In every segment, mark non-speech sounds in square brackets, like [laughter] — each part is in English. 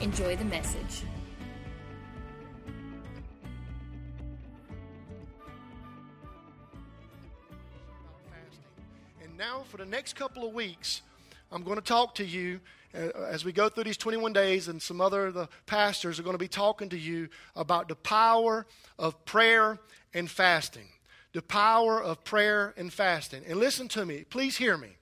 Enjoy the message. And now, for the next couple of weeks, I'm going to talk to you uh, as we go through these 21 days, and some other the pastors are going to be talking to you about the power of prayer and fasting. The power of prayer and fasting. And listen to me, please hear me.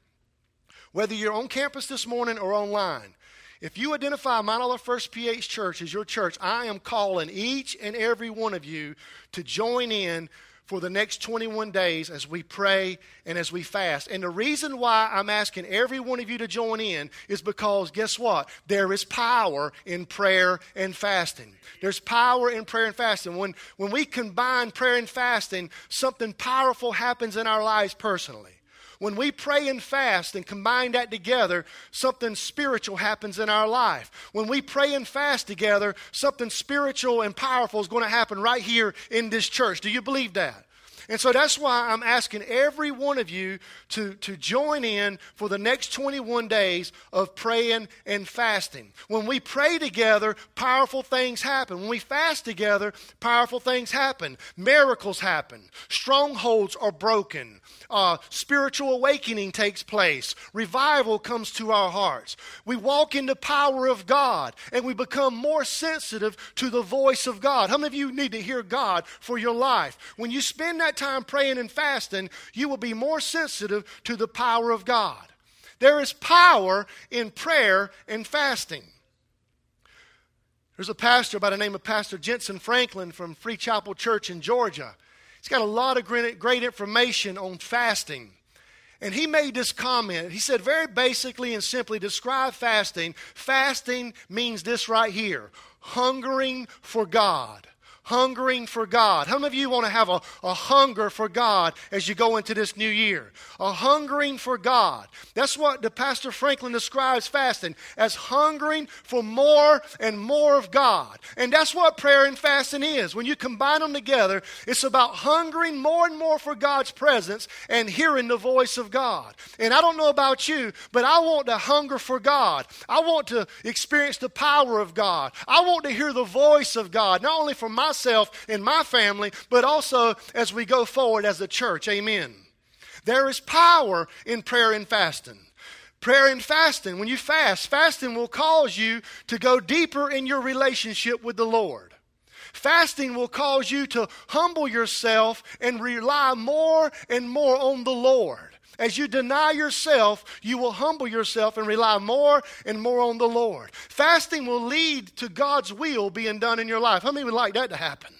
Whether you're on campus this morning or online, if you identify Olive First PH Church as your church, I am calling each and every one of you to join in for the next 21 days as we pray and as we fast. And the reason why I'm asking every one of you to join in is because guess what? There is power in prayer and fasting. There's power in prayer and fasting. When, when we combine prayer and fasting, something powerful happens in our lives personally. When we pray and fast and combine that together, something spiritual happens in our life. When we pray and fast together, something spiritual and powerful is going to happen right here in this church. Do you believe that? And so that's why I'm asking every one of you to, to join in for the next 21 days of praying and fasting. When we pray together, powerful things happen. When we fast together, powerful things happen. Miracles happen. Strongholds are broken. Uh, spiritual awakening takes place. Revival comes to our hearts. We walk in the power of God and we become more sensitive to the voice of God. How many of you need to hear God for your life? When you spend that time praying and fasting, you will be more sensitive to the power of God. There is power in prayer and fasting. There's a pastor by the name of Pastor Jentezen Franklin from Free Chapel Church in Georgia. He's got a lot of great information on fasting. And he made this comment. He said, very basically and simply, describe fasting. Fasting means this right here hungering for God hungering for God. How many of you want to have a, a hunger for God as you go into this new year? A hungering for God. That's what the Pastor Franklin describes fasting as hungering for more and more of God. And that's what prayer and fasting is. When you combine them together, it's about hungering more and more for God's presence and hearing the voice of God. And I don't know about you, but I want to hunger for God. I want to experience the power of God. I want to hear the voice of God, not only from my myself and my family, but also as we go forward as a church. Amen. There is power in prayer and fasting. Prayer and fasting, when you fast, fasting will cause you to go deeper in your relationship with the Lord. Fasting will cause you to humble yourself and rely more and more on the Lord. As you deny yourself, you will humble yourself and rely more and more on the Lord. Fasting will lead to God's will being done in your life. How many would like that to happen?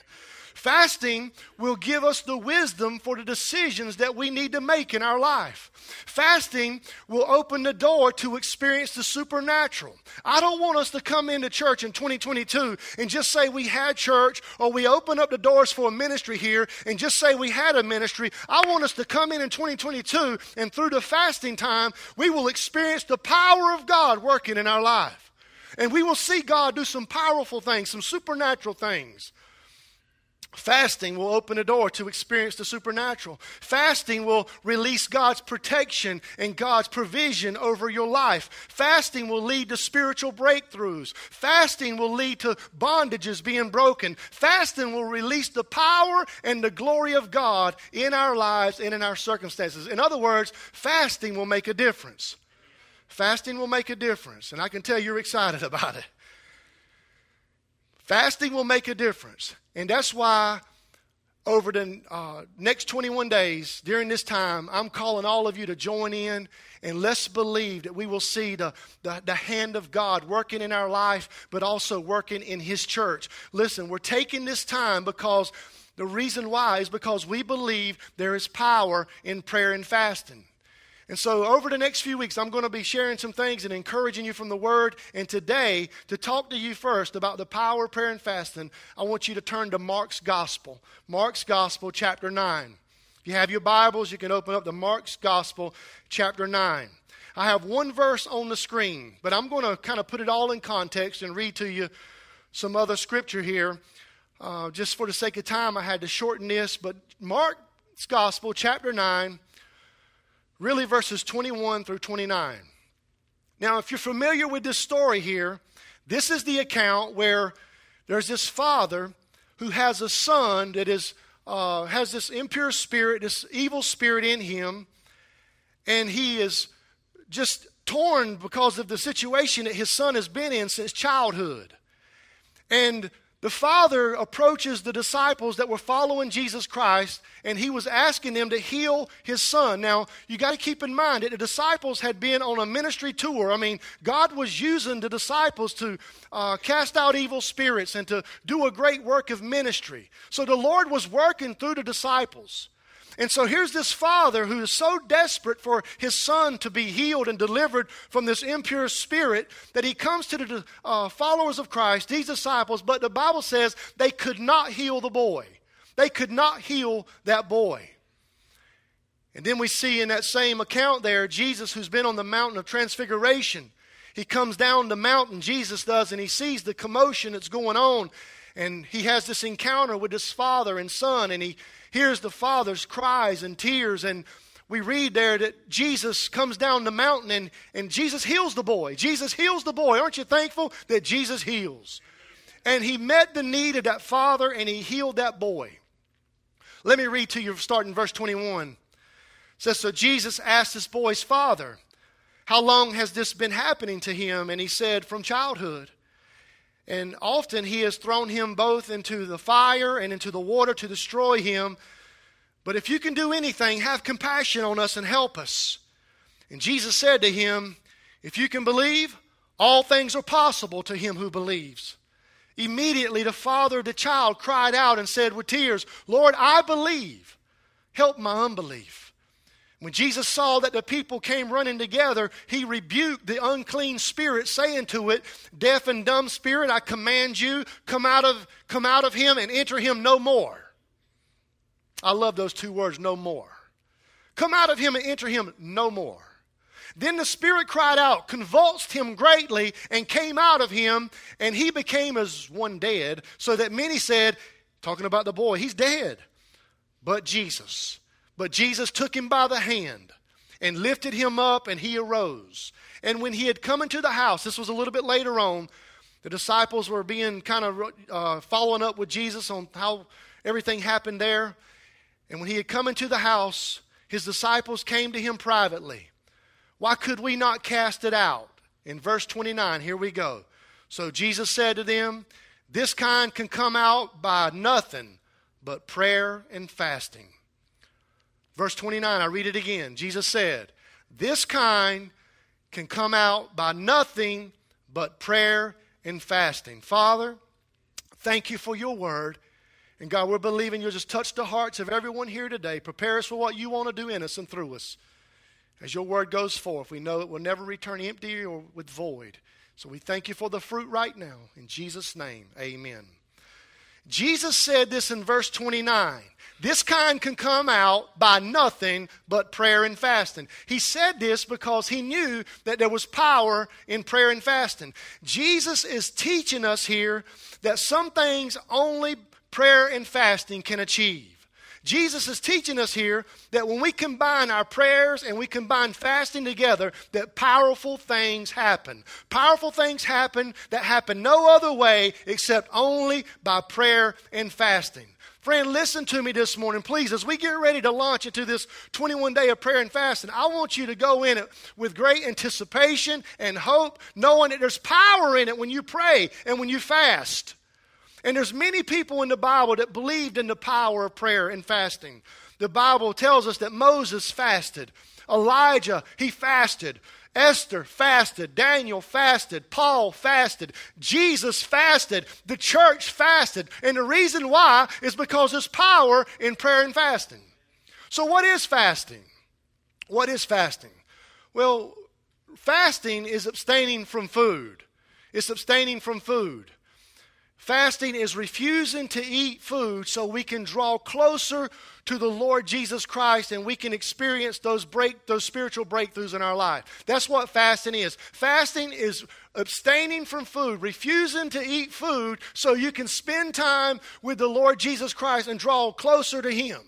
Fasting will give us the wisdom for the decisions that we need to make in our life. Fasting will open the door to experience the supernatural. I don't want us to come into church in 2022 and just say we had church or we open up the doors for a ministry here and just say we had a ministry. I want us to come in in 2022 and through the fasting time, we will experience the power of God working in our life. And we will see God do some powerful things, some supernatural things. Fasting will open a door to experience the supernatural. Fasting will release God's protection and God's provision over your life. Fasting will lead to spiritual breakthroughs. Fasting will lead to bondages being broken. Fasting will release the power and the glory of God in our lives and in our circumstances. In other words, fasting will make a difference. Fasting will make a difference, and I can tell you're excited [laughs] about it. Fasting will make a difference. And that's why over the uh, next 21 days during this time, I'm calling all of you to join in and let's believe that we will see the, the, the, hand of God working in our life, but also working in His church. Listen, we're taking this time because the reason why is because we believe there is power in prayer and fasting. And so, over the next few weeks, I'm going to be sharing some things and encouraging you from the Word. And today, to talk to you first about the power of prayer and fasting, I want you to turn to Mark's Gospel. Mark's Gospel, chapter 9. If you have your Bibles, you can open up to Mark's Gospel, chapter 9. I have one verse on the screen, but I'm going to kind of put it all in context and read to you some other scripture here. Uh, just for the sake of time, I had to shorten this, but Mark's Gospel, chapter 9 really verses 21 through 29. Now, if you're familiar with this story here, this is the account where there's this father who has a son that is uh, has this impure spirit, this evil spirit in him, and he is just torn because of the situation that his son has been in since childhood. And the father approaches the disciples that were following Jesus Christ and he was asking them to heal his son. Now, you got to keep in mind that the disciples had been on a ministry tour. I mean, God was using the disciples to uh, cast out evil spirits and to do a great work of ministry. So the Lord was working through the disciples. And so here's this father who is so desperate for his son to be healed and delivered from this impure spirit that he comes to the uh, followers of Christ, these disciples, but the Bible says they could not heal the boy. They could not heal that boy. And then we see in that same account there Jesus, who's been on the mountain of transfiguration. He comes down the mountain, Jesus does, and he sees the commotion that's going on. And he has this encounter with his father and son, and he hears the father's cries and tears. And we read there that Jesus comes down the mountain and, and Jesus heals the boy. Jesus heals the boy. Aren't you thankful that Jesus heals? And he met the need of that father and he healed that boy. Let me read to you starting verse 21. It says, So Jesus asked this boy's father, How long has this been happening to him? And he said, From childhood. And often he has thrown him both into the fire and into the water to destroy him. But if you can do anything, have compassion on us and help us. And Jesus said to him, If you can believe, all things are possible to him who believes. Immediately the father of the child cried out and said with tears, Lord, I believe. Help my unbelief. When Jesus saw that the people came running together, he rebuked the unclean spirit, saying to it, Deaf and dumb spirit, I command you, come out of, come out of him and enter him no more. I love those two words, no more. Come out of him and enter him no more. Then the Spirit cried out, convulsed him greatly, and came out of him, and he became as one dead, so that many said, talking about the boy, he's dead. But Jesus, but Jesus took him by the hand and lifted him up, and he arose. And when he had come into the house, this was a little bit later on, the disciples were being kind of uh, following up with Jesus on how everything happened there. And when he had come into the house, his disciples came to him privately. Why could we not cast it out? In verse 29, here we go. So Jesus said to them, This kind can come out by nothing but prayer and fasting. Verse 29, I read it again. Jesus said, This kind can come out by nothing but prayer and fasting. Father, thank you for your word. And God, we're believing you'll just touch the hearts of everyone here today. Prepare us for what you want to do in us and through us. As your word goes forth, we know it will never return empty or with void. So we thank you for the fruit right now. In Jesus' name, amen. Jesus said this in verse 29. This kind can come out by nothing but prayer and fasting. He said this because he knew that there was power in prayer and fasting. Jesus is teaching us here that some things only prayer and fasting can achieve. Jesus is teaching us here that when we combine our prayers and we combine fasting together, that powerful things happen. Powerful things happen that happen no other way except only by prayer and fasting. Friend, listen to me this morning, please. As we get ready to launch into this 21 day of prayer and fasting, I want you to go in it with great anticipation and hope, knowing that there's power in it when you pray and when you fast. And there's many people in the Bible that believed in the power of prayer and fasting. The Bible tells us that Moses fasted. Elijah, he fasted. Esther fasted. Daniel fasted. Paul fasted. Jesus fasted. The church fasted. And the reason why is because there's power in prayer and fasting. So, what is fasting? What is fasting? Well, fasting is abstaining from food. It's abstaining from food. Fasting is refusing to eat food so we can draw closer to the Lord Jesus Christ and we can experience those break those spiritual breakthroughs in our life. That's what fasting is. Fasting is abstaining from food, refusing to eat food so you can spend time with the Lord Jesus Christ and draw closer to him.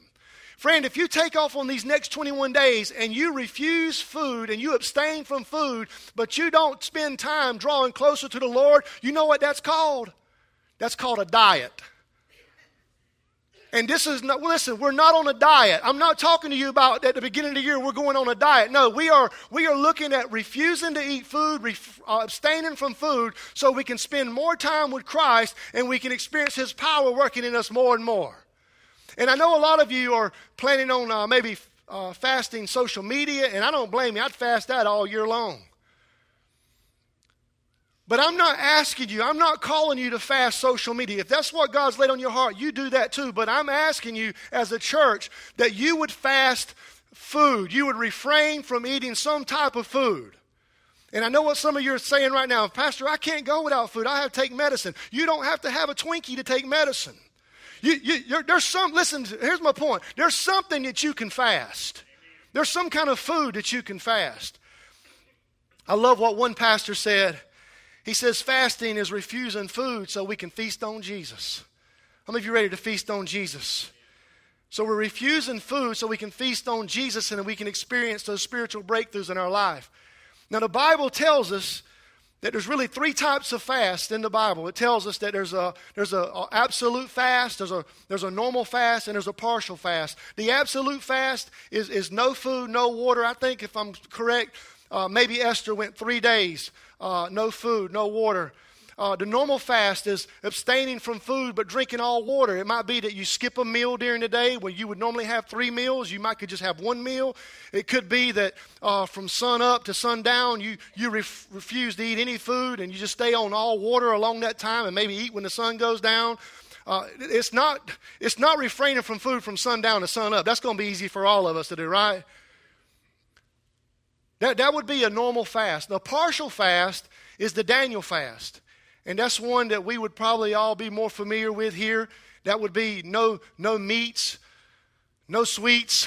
Friend, if you take off on these next 21 days and you refuse food and you abstain from food, but you don't spend time drawing closer to the Lord, you know what that's called? That's called a diet. And this is not, listen, we're not on a diet. I'm not talking to you about at the beginning of the year we're going on a diet. No, we are, we are looking at refusing to eat food, ref, uh, abstaining from food, so we can spend more time with Christ and we can experience His power working in us more and more. And I know a lot of you are planning on uh, maybe uh, fasting social media, and I don't blame you. I'd fast that all year long. But I'm not asking you, I'm not calling you to fast social media. If that's what God's laid on your heart, you do that too. But I'm asking you as a church that you would fast food. You would refrain from eating some type of food. And I know what some of you are saying right now Pastor, I can't go without food. I have to take medicine. You don't have to have a Twinkie to take medicine. You, you, there's some, listen, here's my point. There's something that you can fast. There's some kind of food that you can fast. I love what one pastor said. He says fasting is refusing food so we can feast on Jesus. How many of you ready to feast on Jesus? So we're refusing food so we can feast on Jesus and we can experience those spiritual breakthroughs in our life. Now, the Bible tells us that there's really three types of fast in the Bible. It tells us that there's a there's a, a, absolute fast, there's a there's a normal fast, and there's a partial fast. The absolute fast is is no food, no water. I think if I'm correct, uh, maybe Esther went three days uh, no food, no water. Uh, the normal fast is abstaining from food but drinking all water. It might be that you skip a meal during the day where you would normally have three meals. You might could just have one meal. It could be that uh, from sun up to sundown you you ref- refuse to eat any food and you just stay on all water along that time and maybe eat when the sun goes down. Uh, it's not it's not refraining from food from sundown to sun up. That's going to be easy for all of us to do, right? That, that would be a normal fast. The partial fast is the Daniel fast. And that's one that we would probably all be more familiar with here. That would be no, no meats, no sweets.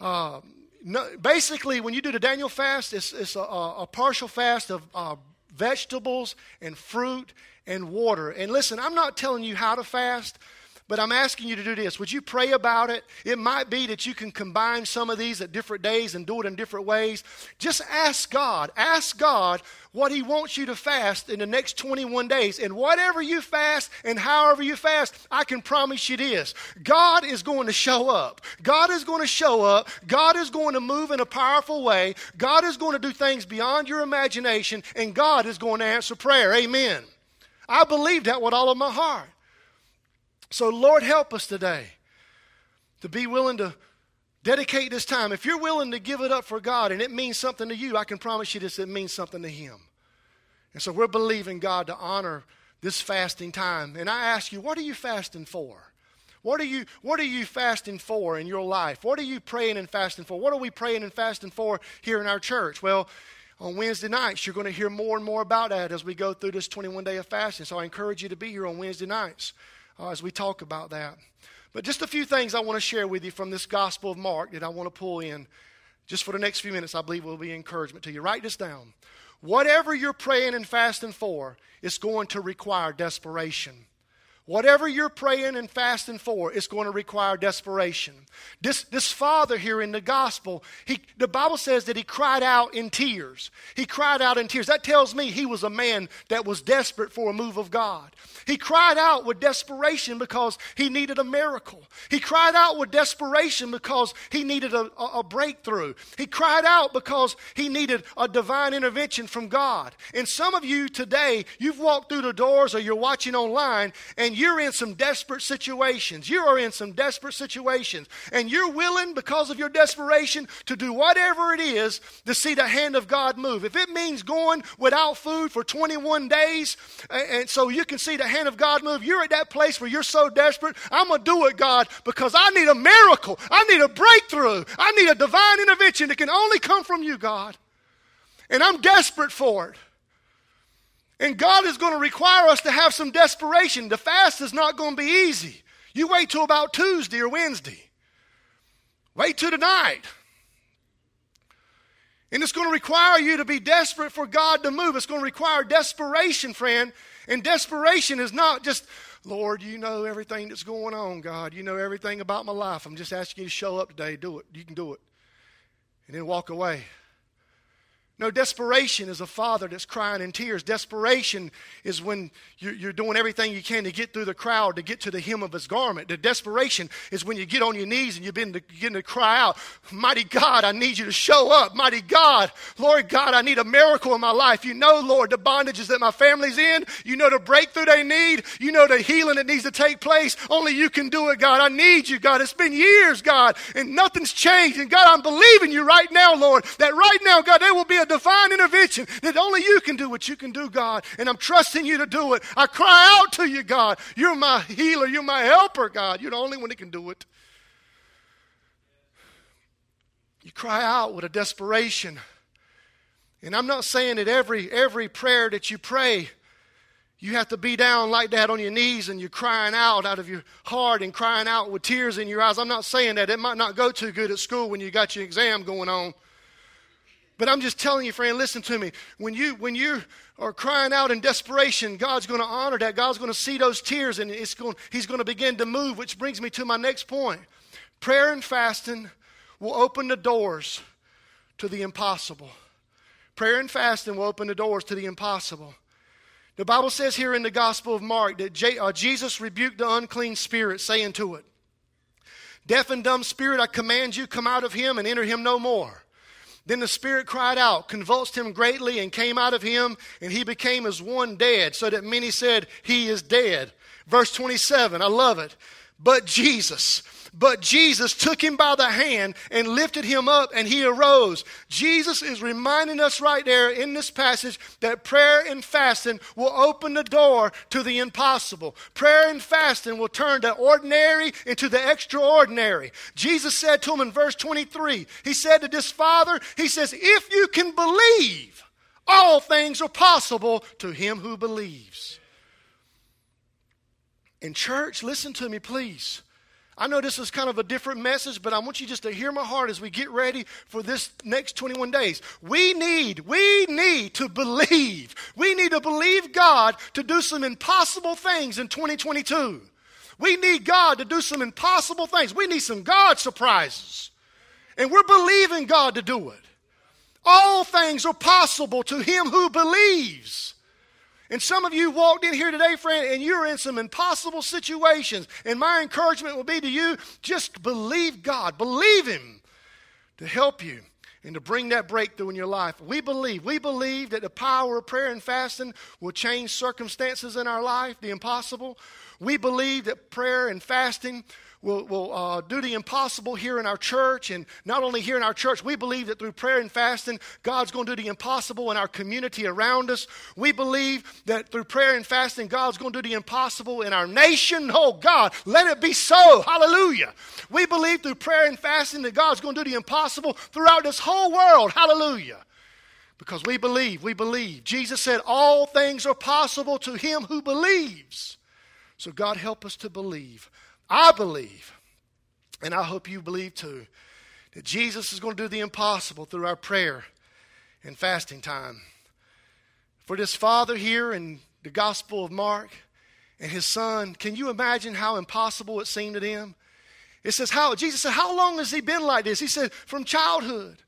Uh, no, basically, when you do the Daniel fast, it's, it's a, a, partial fast of uh, vegetables and fruit and water. And listen, I'm not telling you how to fast. But I'm asking you to do this. Would you pray about it? It might be that you can combine some of these at different days and do it in different ways. Just ask God. Ask God what He wants you to fast in the next 21 days. And whatever you fast and however you fast, I can promise you this God is going to show up. God is going to show up. God is going to move in a powerful way. God is going to do things beyond your imagination. And God is going to answer prayer. Amen. I believe that with all of my heart. So, Lord, help us today to be willing to dedicate this time. If you're willing to give it up for God and it means something to you, I can promise you this, it means something to Him. And so we're believing God to honor this fasting time. And I ask you, what are you fasting for? What are you what are you fasting for in your life? What are you praying and fasting for? What are we praying and fasting for here in our church? Well, on Wednesday nights, you're going to hear more and more about that as we go through this 21 day of fasting. So I encourage you to be here on Wednesday nights uh, as we talk about that. But just a few things I want to share with you from this Gospel of Mark that I want to pull in. Just for the next few minutes, I believe will be encouragement to you. Write this down. Whatever you're praying and fasting for, it's going to require desperation. Whatever you're praying and fasting for, it's going to require desperation. This, this father here in the gospel, he, the Bible says that he cried out in tears. He cried out in tears. That tells me he was a man that was desperate for a move of God. He cried out with desperation because he needed a miracle. He cried out with desperation because he needed a, a, a breakthrough. He cried out because he needed a divine intervention from God. And some of you today, you've walked through the doors or you're watching online and you're in some desperate situations. You are in some desperate situations. And you're willing, because of your desperation, to do whatever it is to see the hand of God move. If it means going without food for 21 days, and so you can see the hand of God move, you're at that place where you're so desperate. I'm going to do it, God, because I need a miracle. I need a breakthrough. I need a divine intervention that can only come from you, God. And I'm desperate for it. And God is going to require us to have some desperation. The fast is not going to be easy. You wait till about Tuesday or Wednesday. Wait till tonight. And it's going to require you to be desperate for God to move. It's going to require desperation, friend. And desperation is not just, Lord, you know everything that's going on, God. You know everything about my life. I'm just asking you to show up today. Do it. You can do it. And then walk away. No, desperation is a father that's crying in tears. Desperation is when you're, doing everything you can to get through the crowd, to get to the hem of his garment. The desperation is when you get on your knees and you begin to, begin to cry out, Mighty God, I need you to show up. Mighty God, Lord God, I need a miracle in my life. You know, Lord, the bondages that my family's in. You know the breakthrough they need. You know the healing that needs to take place. Only you can do it, God. I need you, God. It's been years, God, and nothing's changed. And God, I'm believing you right now, Lord, that right now, God, there will be a divine intervention that only you can do what you can do, God. And I'm trusting you to do it. I cry out to you, God. You're my healer. You're my helper, God. You're the only one that can do it. You cry out with a desperation. And I'm not saying that every every prayer that you pray, you have to be down like that on your knees and you're crying out out of your heart and crying out with tears in your eyes. I'm not saying that. It might not go too good at school when you got your exam going on. But I'm just telling you, friend, listen to me. When you when you are crying out in desperation, God's going to honor that. God's going to see those tears and it's going, He's going to begin to move, which brings me to my next point. Prayer and fasting will open the doors to the impossible. Prayer and fasting will open the doors to the impossible. The Bible says here in the Gospel of Mark that J- uh, Jesus rebuked the unclean spirit, saying to it, Deaf and dumb spirit, I command you, come out of him and enter him no more. Then the Spirit cried out, convulsed him greatly, and came out of him, and he became as one dead, so that many said, He is dead. Verse 27, I love it. But Jesus, but Jesus took him by the hand and lifted him up, and he arose. Jesus is reminding us right there in this passage that prayer and fasting will open the door to the impossible. Prayer and fasting will turn the ordinary into the extraordinary. Jesus said to him in verse 23, He said to this father, He says, If you can believe, all things are possible to him who believes. In church, listen to me, please. I know this is kind of a different message, but I want you just to hear my heart as we get ready for this next 21 days. We need, we need to believe. We need to believe God to do some impossible things in 2022. We need God to do some impossible things. We need some God surprises. And we're believing God to do it. All things are possible to him who believes. And some of you walked in here today, friend, and you're in some impossible situations. And my encouragement will be to you just believe God, believe Him to help you and to bring that breakthrough in your life. We believe, we believe that the power of prayer and fasting will change circumstances in our life, the impossible. We believe that prayer and fasting will, will uh, do the impossible here in our church. And not only here in our church, we believe that through prayer and fasting, God's going to do the impossible in our community around us. We believe that through prayer and fasting, God's going to do the impossible in our nation. Oh, God, let it be so. Hallelujah. We believe through prayer and fasting that God's going to do the impossible throughout this whole world. Hallelujah. Because we believe, we believe. Jesus said, All things are possible to him who believes. So, God, help us to believe. I believe, and I hope you believe too, that Jesus is going to do the impossible through our prayer and fasting time. For this father here in the Gospel of Mark and his son, can you imagine how impossible it seemed to them? It says, how, Jesus said, How long has he been like this? He said, From childhood.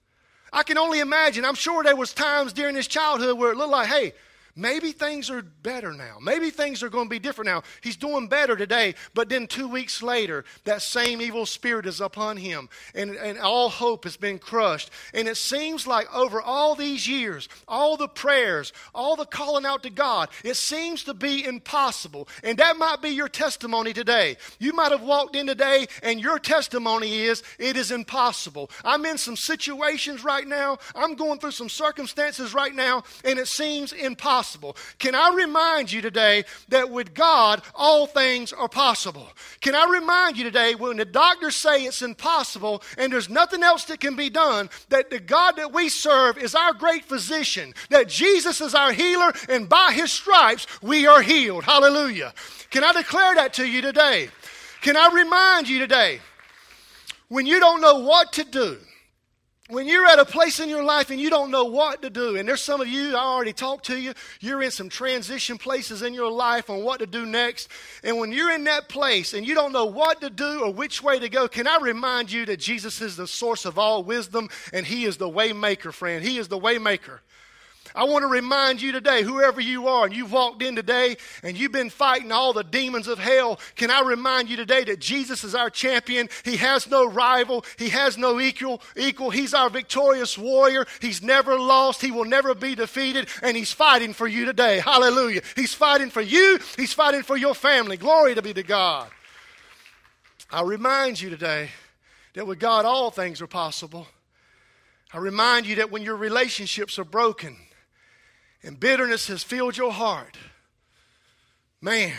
I can only imagine. I'm sure there was times during his childhood where it looked like, hey, maybe things are better now. Maybe things are going to be different now. He's doing better today, but then two weeks later, that same evil spirit is upon him, and, and all hope has been crushed. And it seems like over all these years, all the prayers, all the calling out to God, it seems to be impossible. And that might be your testimony today. You might have walked in today, and your testimony is, it is impossible. I'm in some situations right now, I'm going through some circumstances right now, and it seems impossible impossible. Can I remind you today that with God, all things are possible? Can I remind you today when the doctors say it's impossible and there's nothing else that can be done, that the God that we serve is our great physician, that Jesus is our healer, and by his stripes we are healed. Hallelujah. Can I declare that to you today? Can I remind you today? When you don't know what to do, when you're at a place in your life and you don't know what to do, and there's some of you, I already talked to you, you're in some transition places in your life on what to do next. And when you're in that place and you don't know what to do or which way to go, can I remind you that Jesus is the source of all wisdom and He is the way maker, friend. He is the way maker. I want to remind you today, whoever you are, and you've walked in today and you've been fighting all the demons of hell, can I remind you today that Jesus is our champion? He has no rival, He has no equal. equal. He's our victorious warrior. He's never lost, He will never be defeated, and He's fighting for you today. Hallelujah. He's fighting for you, He's fighting for your family. Glory to be to God. I remind you today that with God all things are possible. I remind you that when your relationships are broken, and bitterness has filled your heart, man,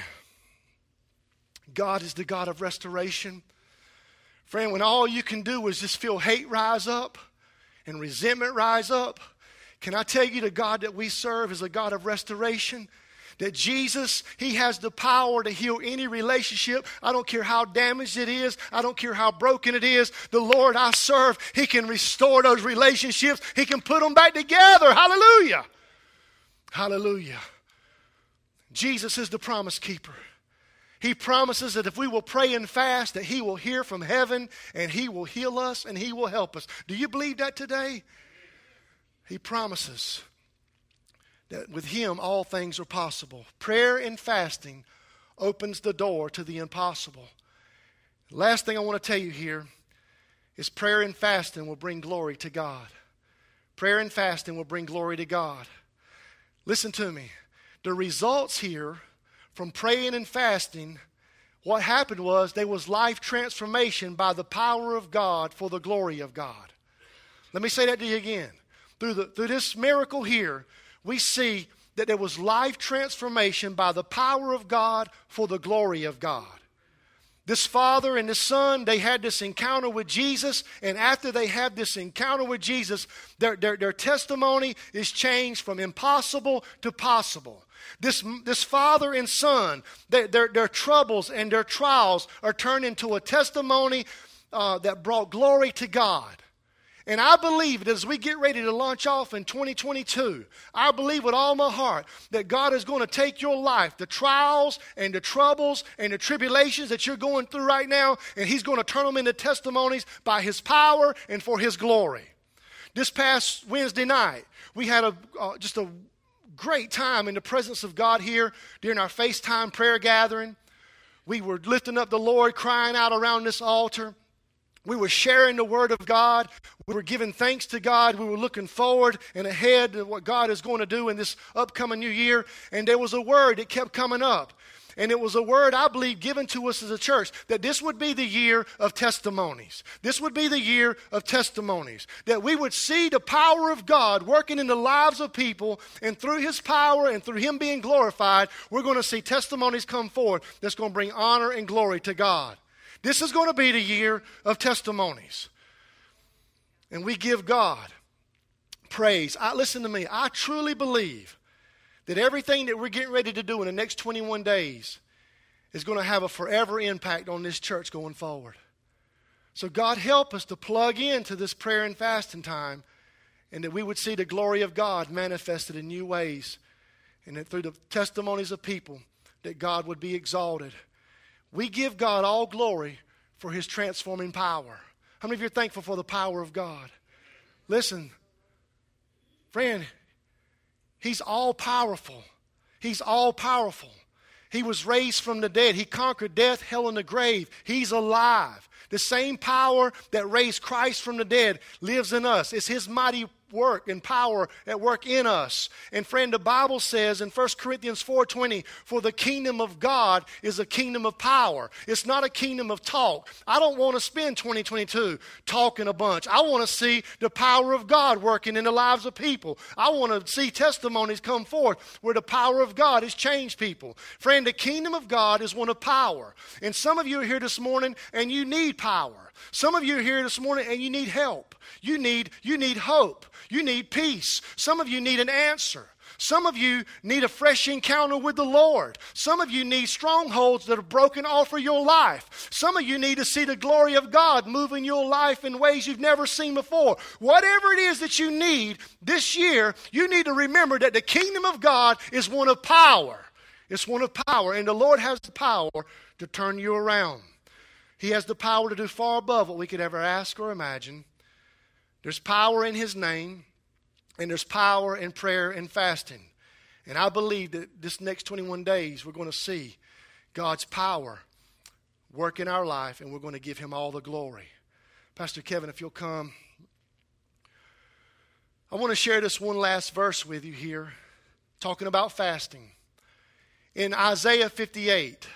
God is the God of restoration. Friend, when all you can do is just feel hate rise up and resentment rise up, can I tell you the God that we serve is a God of restoration? That Jesus, He has the power to heal any relationship. I don't care how damaged it is. I don't care how broken it is. The Lord I serve, He can restore those relationships. He can put them back together. Hallelujah. Hallelujah. Jesus is the promise keeper. He promises that if we will pray and fast, that He will hear from heaven and He will heal us and He will help us. Do you believe that today? He promises that with Him all things are possible. Prayer and fasting opens the door to the impossible. Last thing I want to tell you here is prayer and fasting will bring glory to God. Prayer and fasting will bring glory to God. Listen to me. The results here from praying and fasting, what happened was there was life transformation by the power of God for the glory of God. Let me say that to you again. Through, the, through this miracle here, we see that there was life transformation by the power of God for the glory of God. This father and this son, they had this encounter with Jesus, and after they have this encounter with Jesus, their, their, their testimony is changed from impossible to possible. This, this father and son, their, their, their troubles and their trials are turned into a testimony uh, that brought glory to God. And I believe that as we get ready to launch off in 2022, I believe with all my heart that God is going to take your life, the trials and the troubles and the tribulations that you're going through right now, and He's going to turn them into testimonies by His power and for His glory. This past Wednesday night, we had a, uh, just a great time in the presence of God here during our FaceTime prayer gathering. We were lifting up the Lord, crying out around this altar. We were sharing the Word of God. We were giving thanks to God. We were looking forward and ahead to what God is going to do in this upcoming new year. And there was a word that kept coming up. And it was a word, I believe, given to us as a church that this would be the year of testimonies. This would be the year of testimonies. That we would see the power of God working in the lives of people, and through His power and through Him being glorified, we're going to see testimonies come forward that's going to bring honor and glory to God. This is going to be the year of testimonies. And we give God praise. I, listen to me. I truly believe that everything that we're getting ready to do in the next 21 days is going to have a forever impact on this church going forward. So, God, help us to plug into this prayer and fasting time and that we would see the glory of God manifested in new ways and that through the testimonies of people that God would be exalted. We give God all glory for his transforming power. How many of you are thankful for the power of God? Listen, friend, he's all powerful. He's all powerful. He was raised from the dead. He conquered death, hell, and the grave. He's alive. The same power that raised Christ from the dead lives in us. It's His mighty work and power at work in us. And friend, the Bible says in 1 Corinthians 4:20, "For the kingdom of God is a kingdom of power. It's not a kingdom of talk." I don't want to spend 2022 talking a bunch. I want to see the power of God working in the lives of people. I want to see testimonies come forth where the power of God has changed people. Friend, the kingdom of God is one of power. And some of you are here this morning and you need power. Some of you are here this morning and you need help. You need you need hope. You need peace. Some of you need an answer. Some of you need a fresh encounter with the Lord. Some of you need strongholds that are broken off of your life. Some of you need to see the glory of God move in your life in ways you've never seen before. Whatever it is that you need this year, you need to remember that the kingdom of God is one of power. It's one of power, and the Lord has the power to turn you around. He has the power to do far above what we could ever ask or imagine. There's power in His name, and there's power in prayer and fasting. And I believe that this next 21 days, we're going to see God's power work in our life, and we're going to give Him all the glory. Pastor Kevin, if you'll come. I want to share this one last verse with you here, talking about fasting. In Isaiah 58,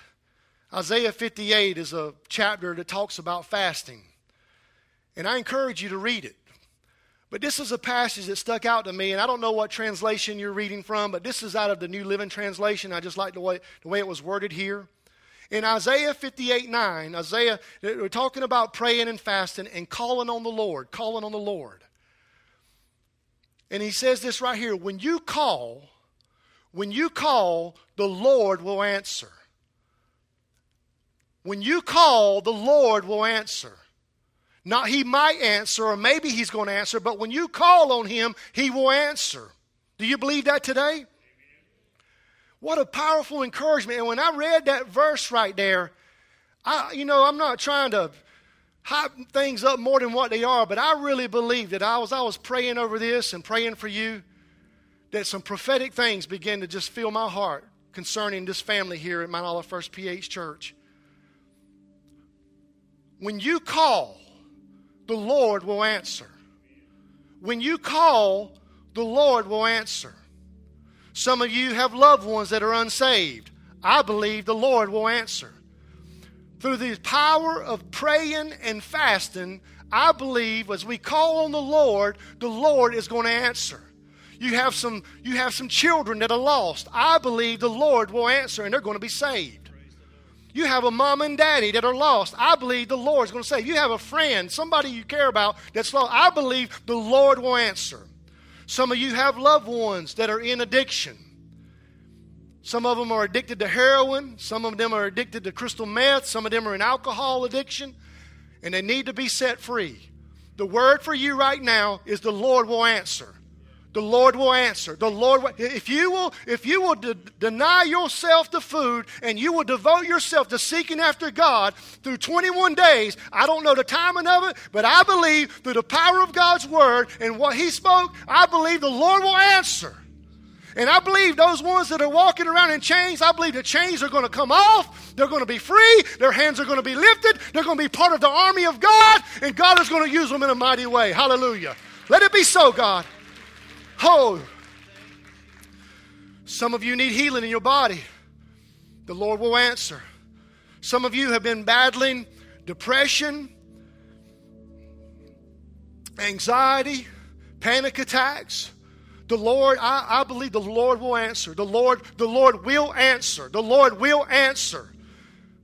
Isaiah 58 is a chapter that talks about fasting. And I encourage you to read it. But this is a passage that stuck out to me, and I don't know what translation you're reading from, but this is out of the New Living Translation. I just like the way, the way it was worded here. In Isaiah 58 9, Isaiah, we're talking about praying and fasting and calling on the Lord, calling on the Lord. And he says this right here when you call, when you call, the Lord will answer. When you call, the Lord will answer. Not he might answer, or maybe he's going to answer, but when you call on him, he will answer. Do you believe that today? What a powerful encouragement. And when I read that verse right there, I, you know, I'm not trying to hype things up more than what they are, but I really believe that I was, I was praying over this and praying for you, that some prophetic things began to just fill my heart concerning this family here at Mount Olive First PH Church. When you call, the Lord will answer. When you call, the Lord will answer. Some of you have loved ones that are unsaved. I believe the Lord will answer. Through the power of praying and fasting, I believe as we call on the Lord, the Lord is going to answer. You have some you have some children that are lost. I believe the Lord will answer and they're going to be saved. You have a mom and daddy that are lost. I believe the Lord is going to say. You have a friend, somebody you care about that's lost. I believe the Lord will answer. Some of you have loved ones that are in addiction. Some of them are addicted to heroin. Some of them are addicted to crystal meth. Some of them are in alcohol addiction. And they need to be set free. The word for you right now is the Lord will answer the Lord will answer. The Lord, will, if you will, if you will de- deny yourself the food and you will devote yourself to seeking after God through 21 days, I don't know the timing of it, but I believe through the power of God's word and what He spoke, I believe the Lord will answer. And I believe those ones that are walking around in chains, I believe the chains are going to come off. They're going to be free. Their hands are going to be lifted. They're going to be part of the army of God, and God is going to use them in a mighty way. Hallelujah. Let it be so, God. Oh, some of you need healing in your body. The Lord will answer. Some of you have been battling depression, anxiety, panic attacks. The Lord, I, I, believe the Lord will answer. The Lord, the Lord will answer. The Lord will answer.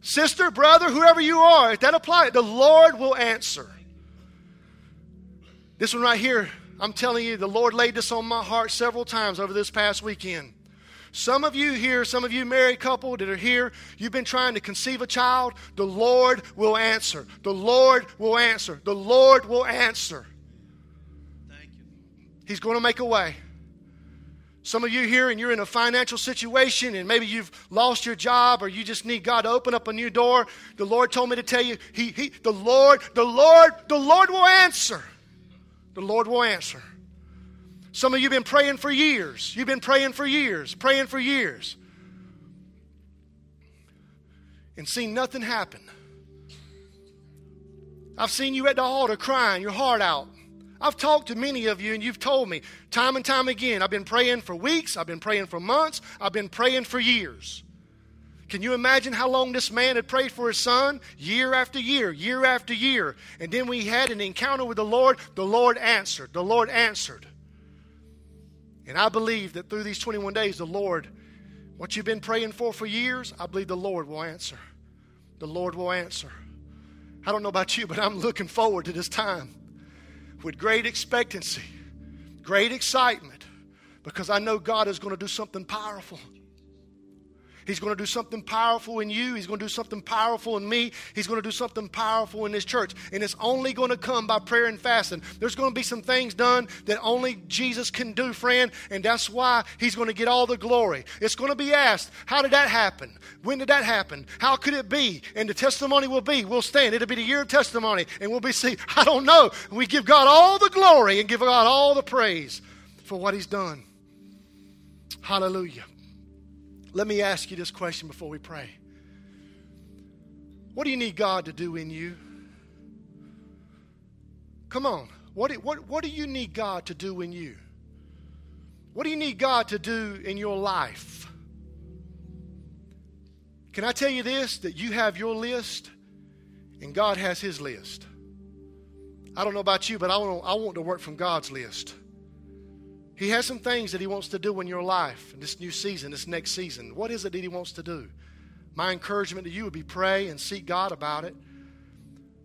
Sister, brother, whoever you are, if that applies, the Lord will answer. This one right here I'm telling you, the Lord laid this on my heart several times over this past weekend. Some of you here, some of you married couple that are here, you've been trying to conceive a child. The Lord will answer. The Lord will answer. The Lord will answer. Thank you. He's going to make a way. Some of you here and you're in a financial situation and maybe you've lost your job or you just need God to open up a new door. The Lord told me to tell you, he, he, the Lord, the Lord, the Lord will answer the Lord will answer. Some of you have been praying for years. You've been praying for years, praying for years, and seen nothing happen. I've seen you at the altar crying your heart out. I've talked to many of you, and you've told me time and time again I've been praying for weeks, I've been praying for months, I've been praying for years. Can you imagine how long this man had prayed for his son? Year after year, year after year. And then we had an encounter with the Lord. The Lord answered. The Lord answered. And I believe that through these 21 days, the Lord, what you've been praying for for years, I believe the Lord will answer. The Lord will answer. I don't know about you, but I'm looking forward to this time with great expectancy, great excitement, because I know God is going to do something powerful. He's going to do something powerful in you. He's going to do something powerful in me. He's going to do something powerful in this church. And it's only going to come by prayer and fasting. There's going to be some things done that only Jesus can do, friend. And that's why He's going to get all the glory. It's going to be asked, How did that happen? When did that happen? How could it be? And the testimony will be, We'll stand. It'll be the year of testimony. And we'll be see, [laughs] I don't know. We give God all the glory and give God all the praise for what He's done. Hallelujah. Let me ask you this question before we pray. What do you need God to do in you? Come on. What, what, what do you need God to do in you? What do you need God to do in your life? Can I tell you this? That you have your list and God has His list. I don't know about you, but I want, I want to work from God's list. He has some things that He wants to do in your life in this new season, this next season. What is it that He wants to do? My encouragement to you would be pray and seek God about it.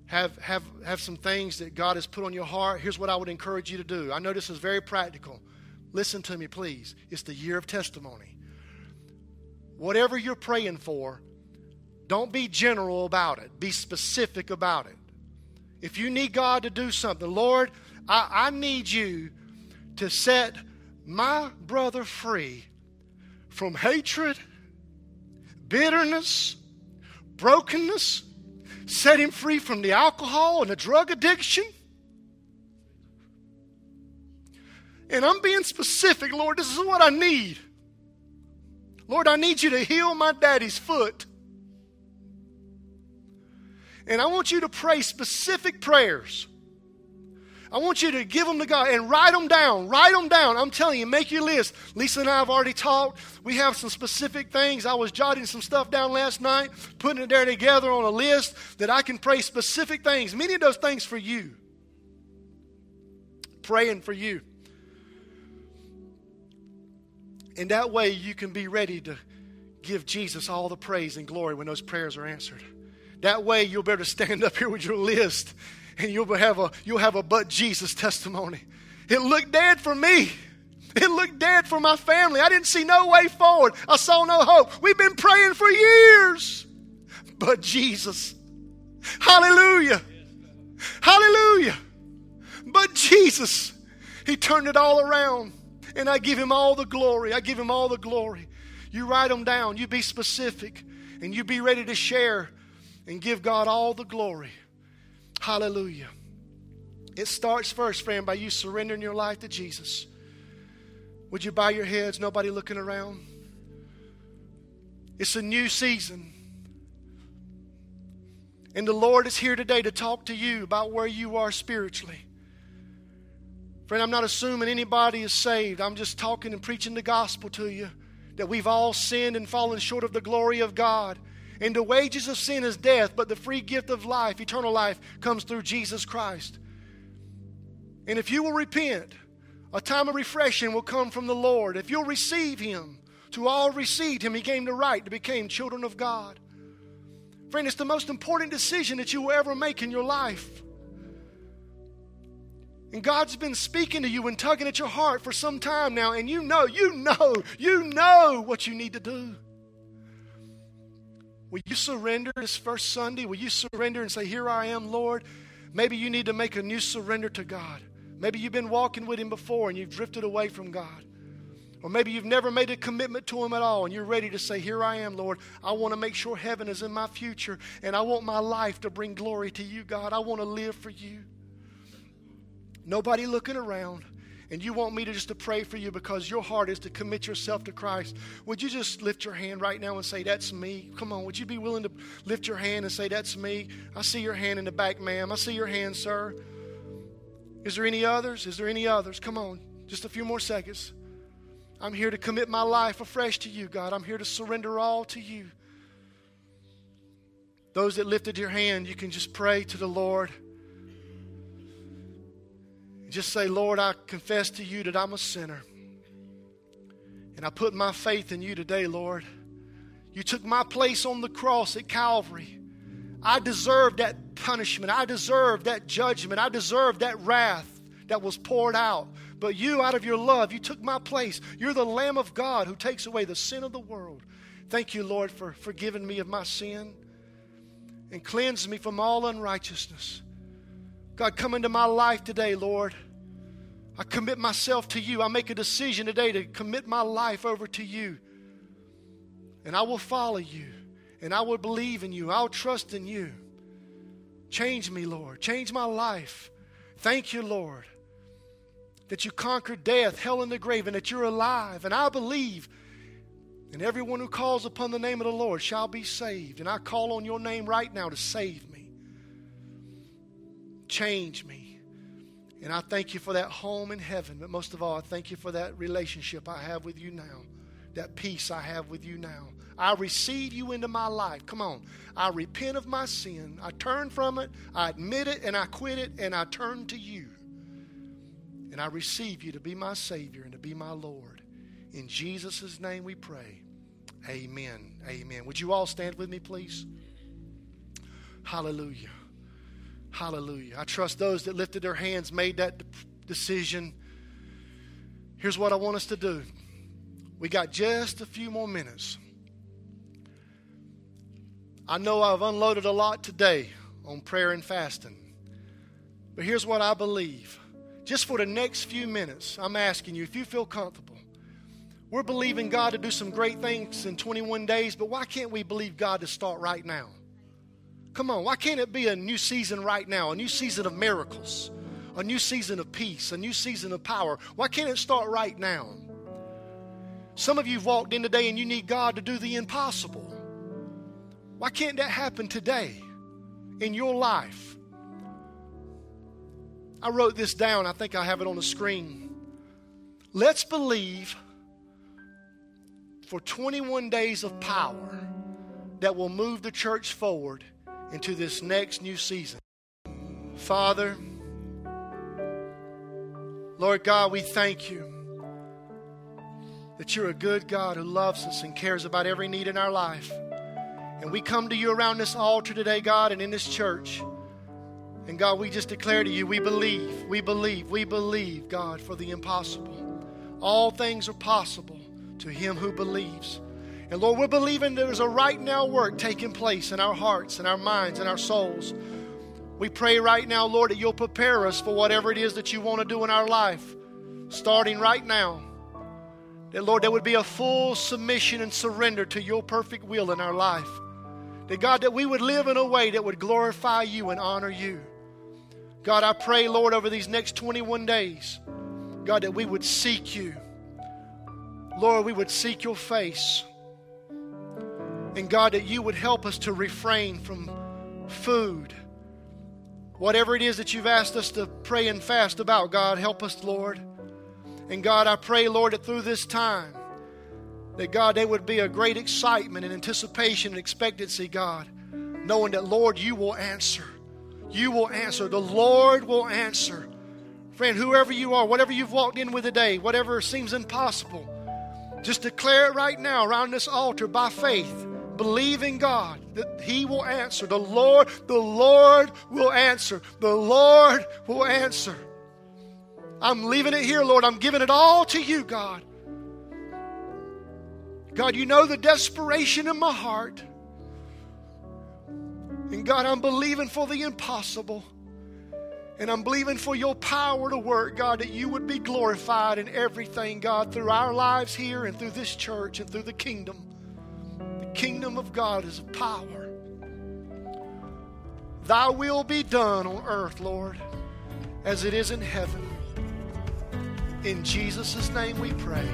Have, have, have some things that God has put on your heart. Here's what I would encourage you to do. I know this is very practical. Listen to me, please. It's the year of testimony. Whatever you're praying for, don't be general about it, be specific about it. If you need God to do something, Lord, I, I need you to set my brother free from hatred, bitterness, brokenness, set him free from the alcohol and the drug addiction. And I'm being specific, Lord, this is what I need. Lord, I need you to heal my daddy's foot. And I want you to pray specific prayers. I want you to give them to God and write them down. Write them down. I'm telling you, make your list. Lisa and I have already talked. We have some specific things. I was jotting some stuff down last night, putting it there together on a list that I can pray specific things. Many of those things for you. Praying for you. And that way you can be ready to give Jesus all the praise and glory when those prayers are answered. That way you'll be able to stand up here with your list and you'll have a you'll have a but Jesus testimony. It looked dead for me. It looked dead for my family. I didn't see no way forward. I saw no hope. We've been praying for years. But Jesus. Hallelujah. Hallelujah. But Jesus, He turned it all around. And I give Him all the glory. I give Him all the glory. You write them down. You be specific. And you be ready to share and give God all the glory. Hallelujah. It starts first, friend, by you surrendering your life to Jesus. Would you bow your heads, nobody looking around? It's a new season. And the Lord is here today to talk to you about where you are spiritually. Friend, I'm not assuming anybody is saved. I'm just talking and preaching the gospel to you that we've all sinned and fallen short of the glory of God. And the wages of sin is death, but the free gift of life, eternal life, comes through Jesus Christ. And if you will repent, a time of refreshing will come from the Lord. If you'll receive Him, to all received Him, He gave the right to become children of God. Friend, it's the most important decision that you will ever make in your life. And God's been speaking to you and tugging at your heart for some time now, and you know, you know, you know what you need to do. Will you surrender this first Sunday? Will you surrender and say, Here I am, Lord? Maybe you need to make a new surrender to God. Maybe you've been walking with Him before and you've drifted away from God. Or maybe you've never made a commitment to Him at all and you're ready to say, Here I am, Lord. I want to make sure heaven is in my future and I want my life to bring glory to you, God. I want to live for you. Nobody looking around. And you want me to just to pray for you because your heart is to commit yourself to Christ, would you just lift your hand right now and say, That's me? Come on, would you be willing to lift your hand and say, That's me? I see your hand in the back, ma'am. I see your hand, sir. Is there any others? Is there any others? Come on, just a few more seconds. I'm here to commit my life afresh to you, God. I'm here to surrender all to you. Those that lifted your hand, you can just pray to the Lord. Just say, Lord, I confess to you that I'm a sinner. And I put my faith in you today, Lord. You took my place on the cross at Calvary. I deserved that punishment. I deserved that judgment. I deserved that wrath that was poured out. But you, out of your love, you took my place. You're the Lamb of God who takes away the sin of the world. Thank you, Lord, for forgiving me of my sin and cleanse me from all unrighteousness. God, come into my life today, Lord. I commit myself to you. I make a decision today to commit my life over to you. And I will follow you. And I will believe in you. I'll trust in you. Change me, Lord. Change my life. Thank you, Lord, that you conquered death, hell, and the grave, and that you're alive. And I believe. And everyone who calls upon the name of the Lord shall be saved. And I call on your name right now to save me. Change me. And I thank you for that home in heaven. But most of all, I thank you for that relationship I have with you now, that peace I have with you now. I receive you into my life. Come on. I repent of my sin. I turn from it. I admit it and I quit it and I turn to you. And I receive you to be my Savior and to be my Lord. In Jesus' name we pray. Amen. Amen. Would you all stand with me, please? Hallelujah. Hallelujah. I trust those that lifted their hands made that decision. Here's what I want us to do. We got just a few more minutes. I know I've unloaded a lot today on prayer and fasting. But here's what I believe. Just for the next few minutes, I'm asking you if you feel comfortable. We're believing God to do some great things in 21 days, but why can't we believe God to start right now? Come on, why can't it be a new season right now? A new season of miracles, a new season of peace, a new season of power. Why can't it start right now? Some of you have walked in today and you need God to do the impossible. Why can't that happen today in your life? I wrote this down. I think I have it on the screen. Let's believe for 21 days of power that will move the church forward into this next new season. Father, Lord God, we thank you that you're a good God who loves us and cares about every need in our life. And we come to you around this altar today, God, and in this church. And God, we just declare to you, we believe, we believe, we believe, God, for the impossible. All things are possible to him who believes. And Lord, we're believing there's a right now work taking place in our hearts and our minds and our souls. We pray right now, Lord, that you'll prepare us for whatever it is that you want to do in our life, starting right now. That, Lord, there would be a full submission and surrender to your perfect will in our life. That, God, that we would live in a way that would glorify you and honor you. God, I pray, Lord, over these next 21 days, God, that we would seek you. Lord, we would seek your face. And God, that you would help us to refrain from food. Whatever it is that you've asked us to pray and fast about, God, help us, Lord. And God, I pray, Lord, that through this time, that God, there would be a great excitement and anticipation and expectancy, God, knowing that, Lord, you will answer. You will answer. The Lord will answer. Friend, whoever you are, whatever you've walked in with today, whatever seems impossible, just declare it right now around this altar by faith believing God that He will answer. The Lord, the Lord will answer. The Lord will answer. I'm leaving it here, Lord. I'm giving it all to you, God. God, you know the desperation in my heart. And God, I'm believing for the impossible. And I'm believing for your power to work, God, that you would be glorified in everything, God, through our lives here and through this church and through the kingdom kingdom of God is of power. Thy will be done on earth, Lord, as it is in heaven. In Jesus' name we pray.